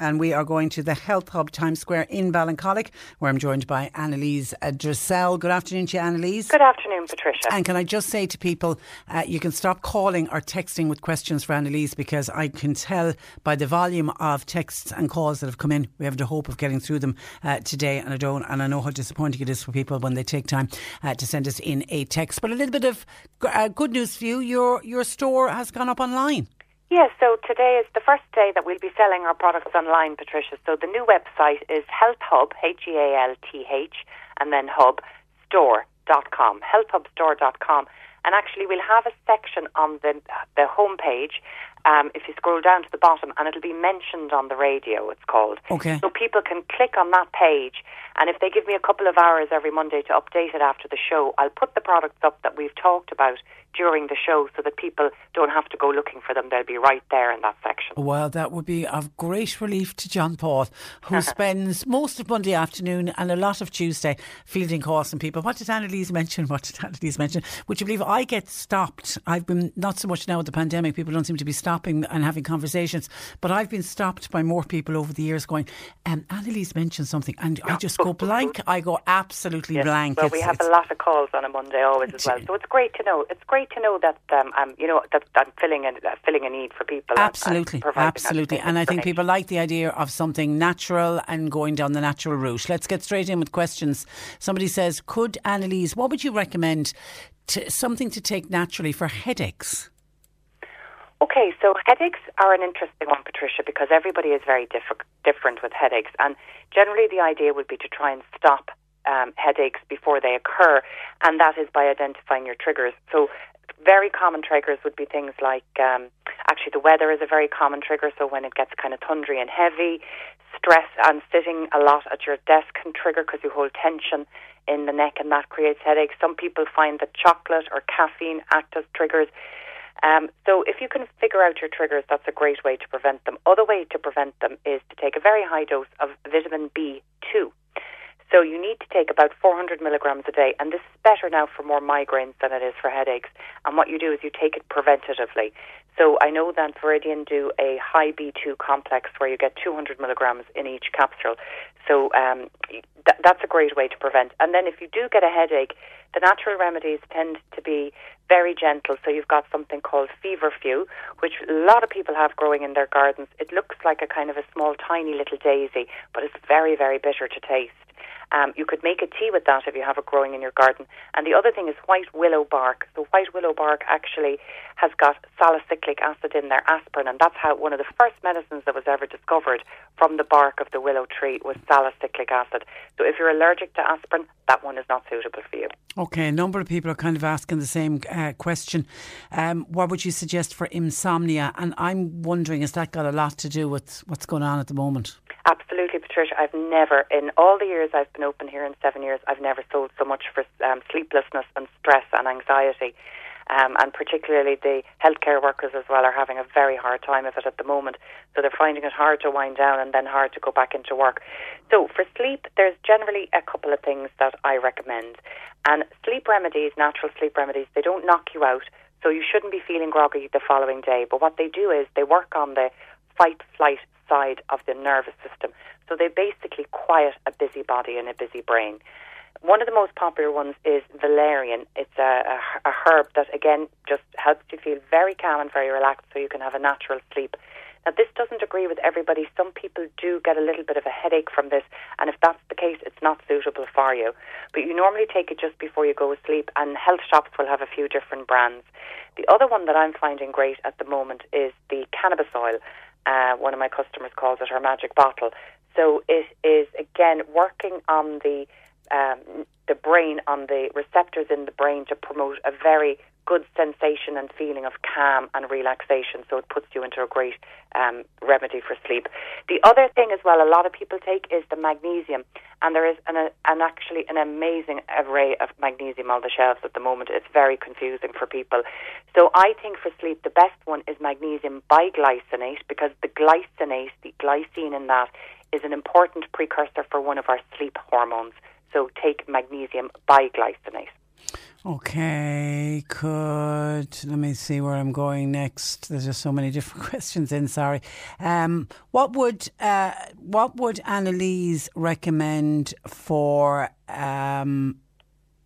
And we are going to the Health Hub Times Square in Ballincollig, where I'm joined by Annalise Dressel. Good afternoon to you, Annalise. Good afternoon, Patricia. And can I just say to people, uh, you can stop calling or texting with questions for Annalise because I can tell by the volume of texts and calls that have come in, we have the hope of getting through them uh, today. And I don't, and I know how disappointing it is for people when they take time uh, to send us in a text. But a little bit of uh, good news for you: your your store has gone up online. Yes, so today is the first day that we'll be selling our products online, Patricia. So the new website is Health Hub, H E A L T H, and then hub store.com, healthhubstore.com. And actually, we'll have a section on the the homepage. Um, if you scroll down to the bottom, and it'll be mentioned on the radio. It's called. Okay. So people can click on that page, and if they give me a couple of hours every Monday to update it after the show, I'll put the products up that we've talked about during the show so that people don't have to go looking for them. They'll be right there in that section. Well, that would be of great relief to John Paul, who spends most of Monday afternoon and a lot of Tuesday fielding calls from people. What did Annalise mention? What did Annalise mention? Would you believe I get stopped? I've been, not so much now with the pandemic, people don't seem to be stopping and having conversations, but I've been stopped by more people over the years going, um, Annalise mentioned something, and I just go blank. I go absolutely Yes. blank. Well, It's- we have a lot of calls on a Monday always as well, so it's great to know. It's great to know that um, I'm, you know, that I'm filling a uh, filling a need for people. and- and Absolutely, absolutely. And I think people like the idea of something natural and going down the natural route. Let's get straight in with questions. Somebody says, Could Annalise, what would you recommend to, something to take naturally for headaches? Okay, so headaches are an interesting one, Patricia, because everybody is very diff- different with headaches, and generally the idea would be to try and stop um, headaches before they occur, and that is by identifying your triggers. So, very common triggers would be things like um, actually the weather is a very common trigger. So when it gets kind of thundery and heavy, stress and sitting a lot at your desk can trigger because you hold tension in the neck, and that creates headaches. Some people find that chocolate or caffeine act as triggers. Um, so if you can figure out your triggers, that's a great way to prevent them. Other way to prevent them is to take a very high dose of vitamin B2. So you need to take about 400 milligrams a day, and this is better now for more migraines than it is for headaches. And what you do is you take it preventatively. So I know that Viridian do a high B2 complex where you get 200 milligrams in each capsule. So um, th- that's a great way to prevent. And then if you do get a headache, the natural remedies tend to be very gentle. So you've got something called feverfew, which a lot of people have growing in their gardens. It looks like a kind of a small, tiny little daisy, but it's very, very bitter to taste. Um, you could make a tea with that if you have it growing in your garden. And the other thing is white willow bark. So white willow bark actually has got salicylic acid in there, aspirin, and that's how one of the first medicines that was ever discovered from the bark of the willow tree was salicylic acid. So if you're allergic to aspirin, that one is not suitable for you. Okay, a number of people are kind of asking the same uh, question. Um, what would you suggest for insomnia? And I'm wondering, has that got a lot to do with what's going on at the moment? Absolutely, Patricia. I've never, in all the years I've been open here in seven years, I've never sold so much for um, sleeplessness and stress and anxiety. Um, and particularly the healthcare workers as well are having a very hard time of it at the moment. So they're finding it hard to wind down and then hard to go back into work. So for sleep, there's generally a couple of things that I recommend. And sleep remedies, natural sleep remedies, they don't knock you out. So you shouldn't be feeling groggy the following day. But what they do is they work on the fight flight side of the nervous system. So they basically quiet a busy body and a busy brain. One of the most popular ones is valerian. It's a, a, a herb that, again, just helps you feel very calm and very relaxed so you can have a natural sleep. Now, this doesn't agree with everybody. Some people do get a little bit of a headache from this, and if that's the case, it's not suitable for you. But you normally take it just before you go to sleep, and health shops will have a few different brands. The other one that I'm finding great at the moment is the cannabis oil. Uh, one of my customers calls it her magic bottle. So it is again working on the um, the brain, on the receptors in the brain to promote a very good sensation and feeling of calm and relaxation. So it puts you into a great um, remedy for sleep. The other thing as well, a lot of people take is the magnesium, and there is an, an actually an amazing array of magnesium on the shelves at the moment. It's very confusing for people. So I think for sleep, the best one is magnesium biglycinate because the glycinate, the glycine in that, is an important precursor for one of our sleep hormones. So take magnesium biglycinate. Okay, could let me see where I'm going next. There's just so many different questions in. Sorry. Um, what would uh, what would Annalise recommend for? Um,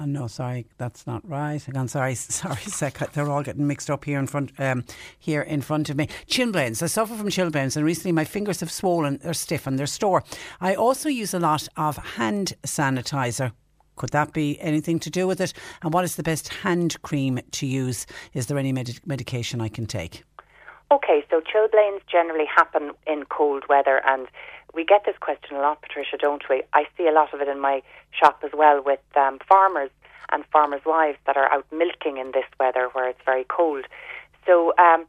oh no, sorry, that's not right. Again, sorry, sorry, sec. They're all getting mixed up here in front um, here in front of me. Chilblains. I suffer from chilblains, and recently my fingers have swollen. They're stiff and they're sore. I also use a lot of hand sanitizer could that be anything to do with it? And what is the best hand cream to use? Is there any med- medication I can take? Okay, so chilblains generally happen in cold weather, and we get this question a lot, Patricia, don't we? I see a lot of it in my shop as well with um, farmers and farmers' wives that are out milking in this weather where it's very cold. So, um,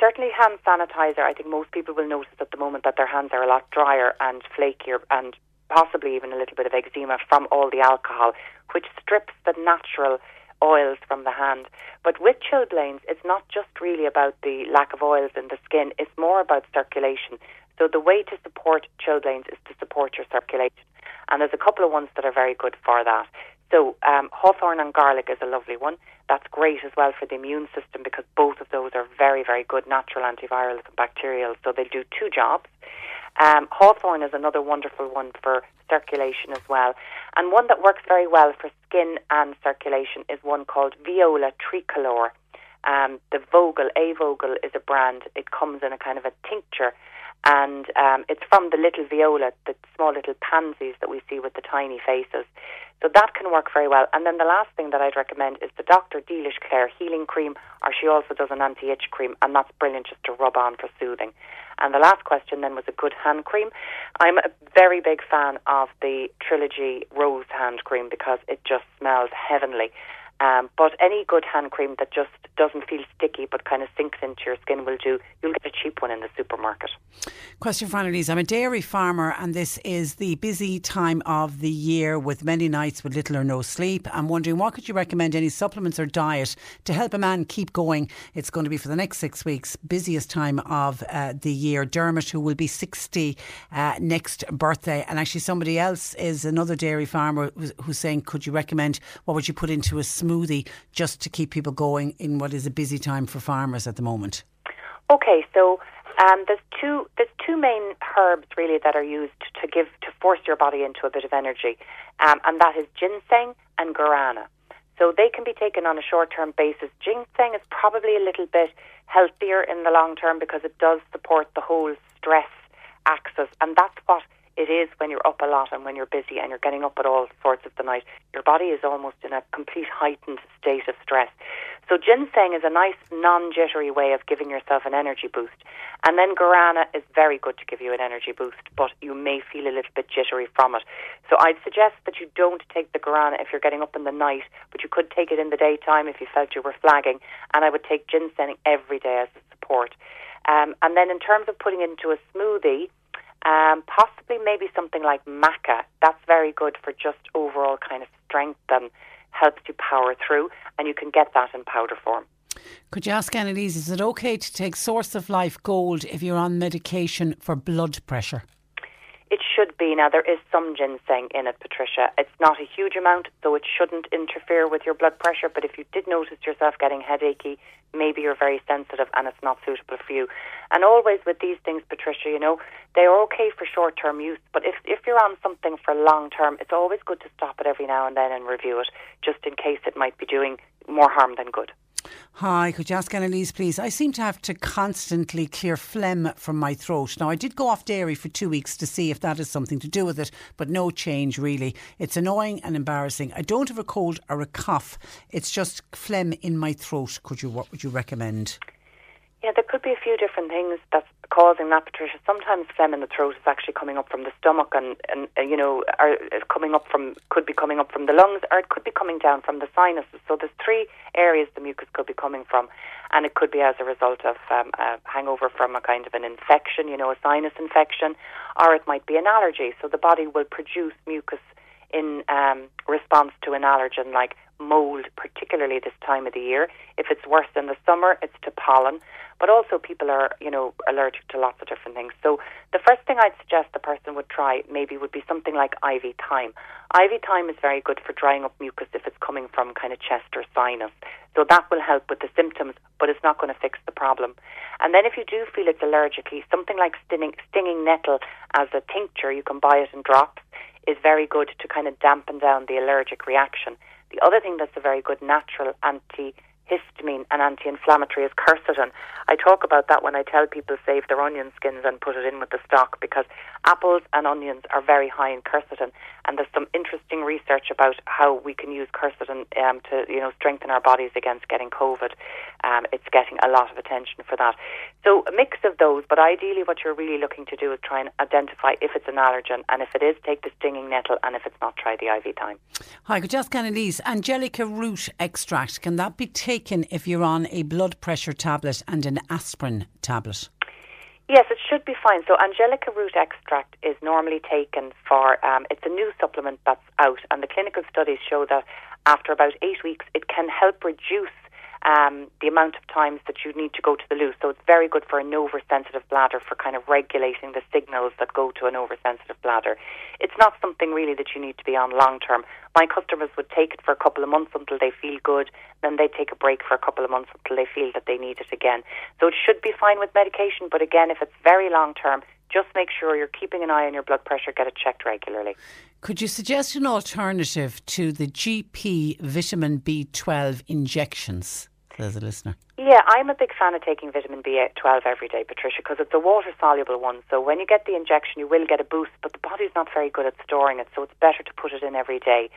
certainly hand sanitizer, I think most people will notice at the moment that their hands are a lot drier and flakier and possibly even a little bit of eczema from all the alcohol, which strips the natural oils from the hand. But with chilblains, it's not just really about the lack of oils in the skin, it's more about circulation. So the way to support chilblains is to support your circulation. And there's a couple of ones that are very good for that. So um, hawthorn and garlic is a lovely one. That's great as well for the immune system because both of those are very, very good natural antivirals and bacterial. So they do two jobs. Um, hawthorn is another wonderful one for circulation as well. And one that works very well for skin and circulation is one called Viola Tricolor. Um, the Vogel, A Vogel, is a brand. It comes in a kind of a tincture and um, it's from the little viola, the small little pansies that we see with the tiny faces. So that can work very well. And then the last thing that I'd recommend is the Dr. Delish Clare Healing Cream, or she also does an anti-itch cream, and that's brilliant just to rub on for soothing. And the last question then was a good hand cream. I'm a very big fan of the Trilogy Rose hand cream because it just smells heavenly. Um, but any good hand cream that just doesn't feel sticky but kind of sinks into your skin will do. You'll get a cheap one in the supermarket. Question for Annalise. I'm a dairy farmer and this is the busy time of the year with many nights with little or no sleep. I'm wondering what could you recommend any supplements or diet to help a man keep going? It's going to be for the next six weeks, busiest time of uh, the year. Dermot, who will be 60 uh, next birthday, and actually somebody else is another dairy farmer who's saying, could you recommend what would you put into a smoothie just to keep people going in what is a busy time for farmers at the moment? Okay, so um, there's two there's two main herbs really that are used to give to force your body into a bit of energy, um, and that is ginseng and guarana. So they can be taken on a short term basis. Ginseng is probably a little bit healthier in the long term because it does support the whole stress axis, and that's what it is when you're up a lot and when you're busy and you're getting up at all sorts of the night. Your body is almost in a complete heightened state of stress. So ginseng is a nice non-jittery way of giving yourself an energy boost. And then guarana is very good to give you an energy boost, but you may feel a little bit jittery from it. So I'd suggest that you don't take the guarana if you're getting up in the night, but you could take it in the daytime if you felt you were flagging. And I would take ginseng every day as a support. Um, and then in terms of putting it into a smoothie, um, possibly maybe something like maca. That's very good for just overall kind of strength and helps you power through, and you can get that in powder form. Could you ask Annalise, is it okay to take Source of Life Gold if you're on medication for blood pressure? It should be. Now, there is some ginseng in it, Patricia. It's not a huge amount, so it shouldn't interfere with your blood pressure. But if you did notice yourself getting headachy, maybe you're very sensitive and it's not suitable for you. And always with these things, Patricia, you know, they are okay for short term use. But if, if you're on something for long term, it's always good to stop it every now and then and review it, just in case it might be doing more harm than good. Hi, could you ask Annalise, please? I seem to have to constantly clear phlegm from my throat. Now, I did go off dairy for two weeks to see if that has something to do with it, but no change really. It's annoying and embarrassing. I don't have a cold or a cough. It's just phlegm in my throat. Could you? What would you recommend? Yeah, there could be a few different things that's causing that, Patricia. Sometimes phlegm in the throat is actually coming up from the stomach, and, and uh, you know, are coming up from could be coming up from the lungs, or it could be coming down from the sinuses. So there's three areas the mucus could be coming from, and it could be as a result of um, a hangover from a kind of an infection, you know, a sinus infection, or it might be an allergy. So the body will produce mucus in um, response to an allergen like mold, particularly this time of the year. If it's worse in the summer, it's to pollen. But also, people are, you know, allergic to lots of different things. So, the first thing I'd suggest the person would try maybe would be something like ivy thyme. ivy thyme is very good for drying up mucus if it's coming from kind of chest or sinus. So, that will help with the symptoms, but it's not going to fix the problem. And then, if you do feel it's allergically, something like stinging, stinging nettle as a tincture, you can buy it in drops, is very good to kind of dampen down the allergic reaction. The other thing that's a very good natural anti histamine and anti-inflammatory is quercetin. I talk about that when I tell people save their onion skins and put it in with the stock because apples and onions are very high in quercetin and there's some interesting research about how we can use quercetin um, to you know strengthen our bodies against getting COVID. Um, it's getting a lot of attention for that. So a mix of those, but ideally what you're really looking to do is try and identify if it's an allergen and if it is, take the stinging nettle and if it's not, try the ivy thyme. Hi, could just Annalise, angelica root extract, can that be taken if you're on a blood pressure tablet and an aspirin tablet? Yes, it should be fine. So, angelica root extract is normally taken for, um, it's a new supplement that's out, and the clinical studies show that after about eight weeks, it can help reduce um, the amount of times that you need to go to the loo. So it's very good for an oversensitive bladder for kind of regulating the signals that go to an oversensitive bladder. It's not something really that you need to be on long term. My customers would take it for a couple of months until they feel good, then they take a break for a couple of months until they feel that they need it again. So it should be fine with medication, but again, if it's very long term, just make sure you're keeping an eye on your blood pressure, get it checked regularly. Could you suggest an alternative to the GP vitamin B12 injections? Says a listener. Yeah, I'm a big fan of taking vitamin B12 every day, Patricia, because it's a water soluble one. So when you get the injection, you will get a boost, but the body's not very good at storing it, so it's better to put it in every day.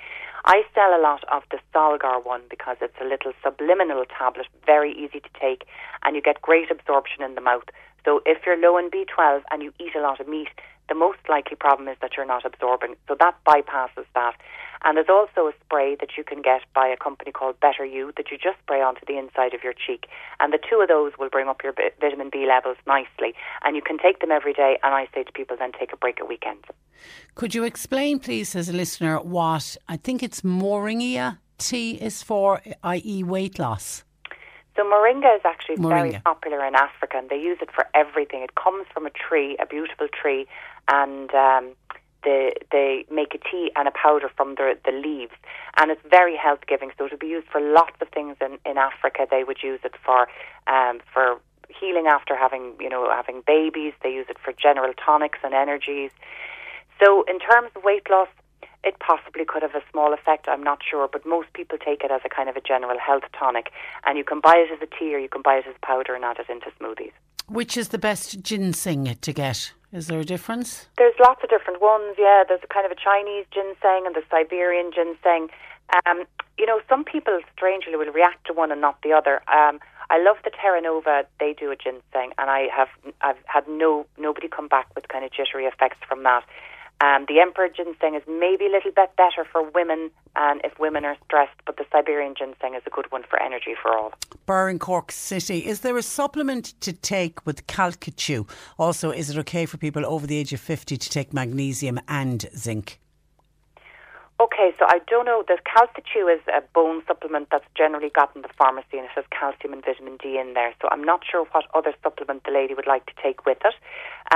I sell a lot of the Solgar one because it's a little subliminal tablet, very easy to take, and you get great absorption in the mouth. So if you're low in B12 and you eat a lot of meat, the most likely problem is that you're not absorbing. So that bypasses that. And there's also a spray that you can get by a company called Better You that you just spray onto the inside of your cheek. And the two of those will bring up your vitamin B levels nicely. And you can take them every day. And I say to people, then take a break at weekends. Could you explain, please, as a listener, what I think it's Moringa tea is for, i.e., weight loss? So moringa is actually moringa. very popular in Africa, and they use it for everything. It comes from a tree, a beautiful tree, and um, they they make a tea and a powder from the the leaves, and it's very health giving. So it would be used for lots of things in in Africa. They would use it for um, for healing after having you know having babies. They use it for general tonics and energies. So in terms of weight loss, it possibly could have a small effect, I'm not sure, but most people take it as a kind of a general health tonic. And you can buy it as a tea or you can buy it as powder and add it into smoothies. Which is the best ginseng to get? Is there a difference? There's lots of different ones, yeah. There's a kind of a Chinese ginseng and the Siberian ginseng. Um, you know, some people strangely will react to one and not the other. Um, I love the Terra Nova. They do a ginseng, and I have I've had no nobody come back with kind of jittery effects from that. Um, the emperor ginseng is maybe a little bit better for women and if women are stressed, but the Siberian ginseng is a good one for energy for all. Burr in Cork City, is there a supplement to take with Calcichew? Also, is it okay for people over the age of 50 to take magnesium and zinc? Okay, so I don't know. The Calcichew is a bone supplement that's generally got in the pharmacy and it has calcium and vitamin D in there. So I'm not sure what other supplement the lady would like to take with it.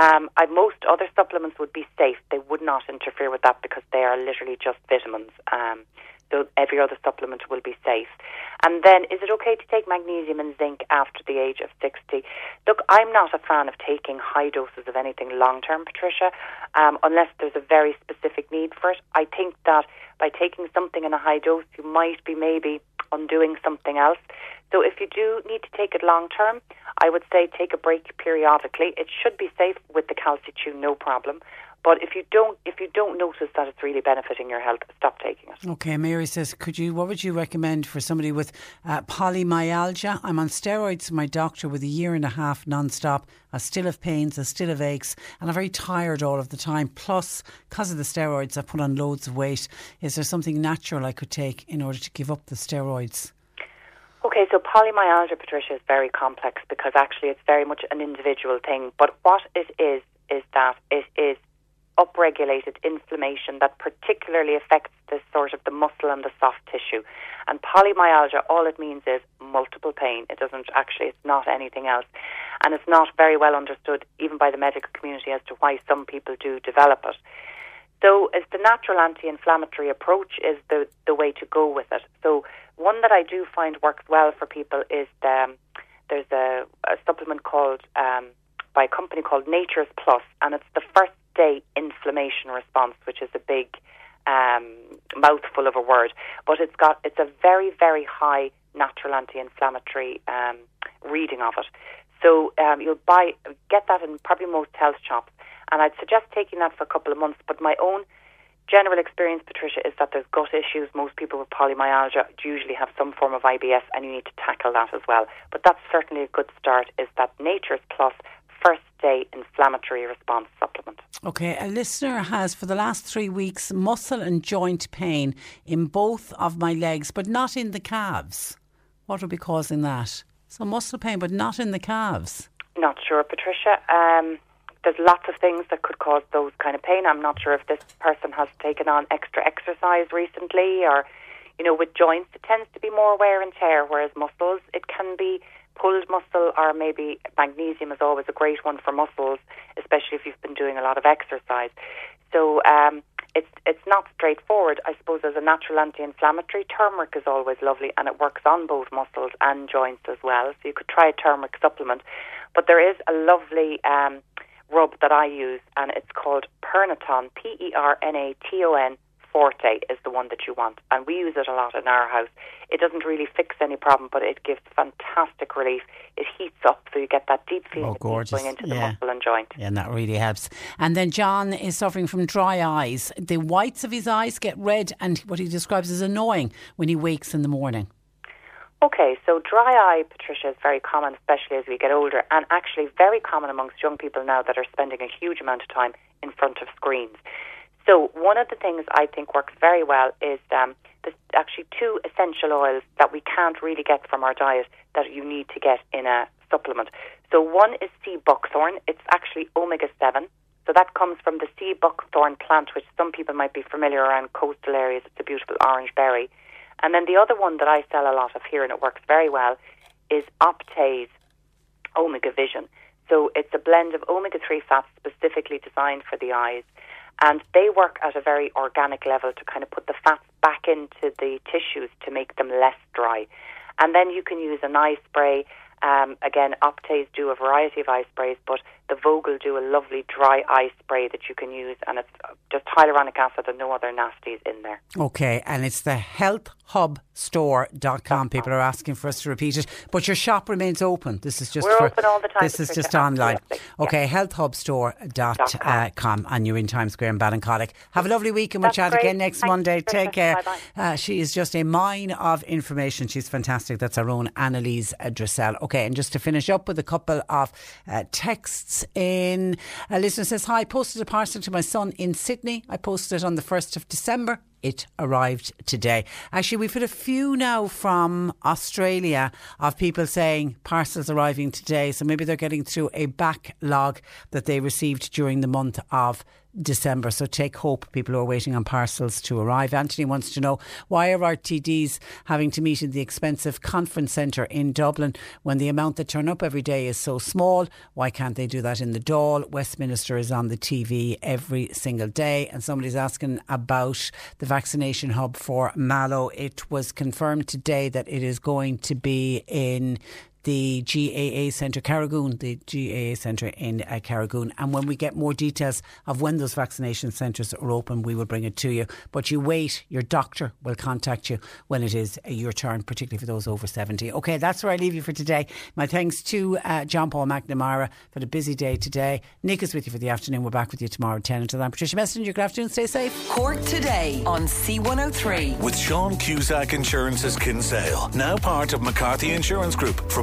Um, I, most other supplements would be safe. They would not interfere with that because they are literally just vitamins. Um, so every other supplement will be safe. And then, is it okay to take magnesium and zinc after the age of 60? Look, I'm not a fan of taking high doses of anything long term, Patricia, um, unless there's a very specific need for it. I think that by taking something in a high dose, you might be maybe undoing something else. So if you do need to take it long term, I would say take a break periodically. It should be safe with the Calcichew, no problem. But if you don't, if you don't notice that it's really benefiting your health, stop taking it. Okay, Mary says, could you? What would you recommend for somebody with uh, polymyalgia? I'm on steroids my doctor with a year and a half non-stop. I still have pains, I still have aches, and I'm very tired all of the time. Plus, because of the steroids, I put on loads of weight. Is there something natural I could take in order to give up the steroids? Okay, so polymyalgia, Patricia, is very complex because actually it's very much an individual thing. But what it is, is that it is upregulated inflammation that particularly affects the sort of the muscle and the soft tissue. And polymyalgia, all it means is multiple pain. It doesn't actually, it's not anything else. And it's not very well understood, even by the medical community, as to why some people do develop it. So, as the natural anti-inflammatory approach is the the way to go with it. So, one that I do find works well for people is the, um, there's a, a supplement called um, by a company called Nature's Plus, and it's the first day inflammation response, which is a big um, mouthful of a word, but it's got it's a very very high natural anti-inflammatory um, reading of it. So um, you'll buy get that in probably most health shops, and I'd suggest taking that for a couple of months. But my own general experience, Patricia, is that there's gut issues. Most people with polymyalgia usually have some form of IBS, and you need to tackle that as well. But that's certainly a good start. Is that Nature's Plus first day inflammatory response supplement. Okay, a listener has for the last three weeks muscle and joint pain in both of my legs, but not in the calves. What would be causing that? So muscle pain, but not in the calves. Not sure, Patricia. Um, there's lots of things that could cause those kind of pain. I'm not sure if this person has taken on extra exercise recently or, you know, with joints, it tends to be more wear and tear, whereas muscles, it can be pulled muscle or maybe magnesium is always a great one for muscles, especially if you've been doing a lot of exercise. So um, it's it's not straightforward. I suppose as a natural anti-inflammatory, turmeric is always lovely, and it works on both muscles and joints as well. So you could try a turmeric supplement, but there is a lovely um, rub that I use, and it's called Pernaton, P E R N A T O N Forte is the one that you want, and we use it a lot in our house. It doesn't really fix any problem, but it gives fantastic relief. It heats up, so you get that deep feeling oh, gorgeous. going into the yeah. muscle and joint. Yeah, and that really helps. And then John is suffering from dry eyes. The whites of his eyes get red, and what he describes as annoying when he wakes in the morning. Okay, so dry eye, Patricia, is very common, especially as we get older, and actually very common amongst young people now that are spending a huge amount of time in front of screens. So one of the things I think works very well is um, there's actually two essential oils that we can't really get from our diet that you need to get in a supplement. So one is sea buckthorn. It's actually omega seven. So that comes from the sea buckthorn plant, which some people might be familiar around coastal areas. It's a beautiful orange berry. And then the other one that I sell a lot of here, and it works very well, is Optase Omega Vision. So it's a blend of omega 3 fats specifically designed for the eyes and they work at a very organic level to kind of put the fats back into the tissues to make them less dry. And then you can use an eye spray. Um, again, Optase do a variety of eye sprays, but the Vogel do a lovely dry eye spray that you can use, and it's just hyaluronic acid and no other nasties in there. Okay, and it's the healthhubstore.com. People are asking for us to repeat it, but your shop remains open. This is just We're for, open all the time. This is just online. Okay, yeah. healthhubstore.com, and you're in Times Square in Ballincollig. Have a lovely week, and we'll chat great. again next Thanks, Monday. Take care. Uh, she is just a mine of information. She's fantastic. That's our own Annalise Dressel. Okay, and just to finish up with a couple of uh, texts in. A listener says, Hi, I posted a parcel to my son in Sydney. I posted it on the 1st of December. It arrived today. Actually, we've had a few now from Australia of people saying parcels arriving today. So maybe they're getting through a backlog that they received during the month of December. So take hope, people who are waiting on parcels to arrive. Anthony wants to know why are our TDs having to meet in the expensive conference centre in Dublin when the amount that turn up every day is so small? Why can't they do that in the Dáil? Westminster is on the TV every single day. And somebody's asking about the vaccination hub for Mallow. It was confirmed today that it is going to be in the GAA Centre Carrigoon, the GAA Centre in uh, Carrigoon. And when we get more details of when those vaccination centres are open, we will bring it to you. But you wait, your doctor will contact you when it is uh, your turn, particularly for those over 70. Okay, that's where I leave you for today. My thanks to uh, John Paul McNamara for the busy day today. Nick is with you for the afternoon. We're back with you tomorrow at 10. Until then, Patricia Messenger, good afternoon. Stay safe. Cork today on C103. With Sean Cusack Insurance's Kinsale, now part of McCarthy Insurance Group. For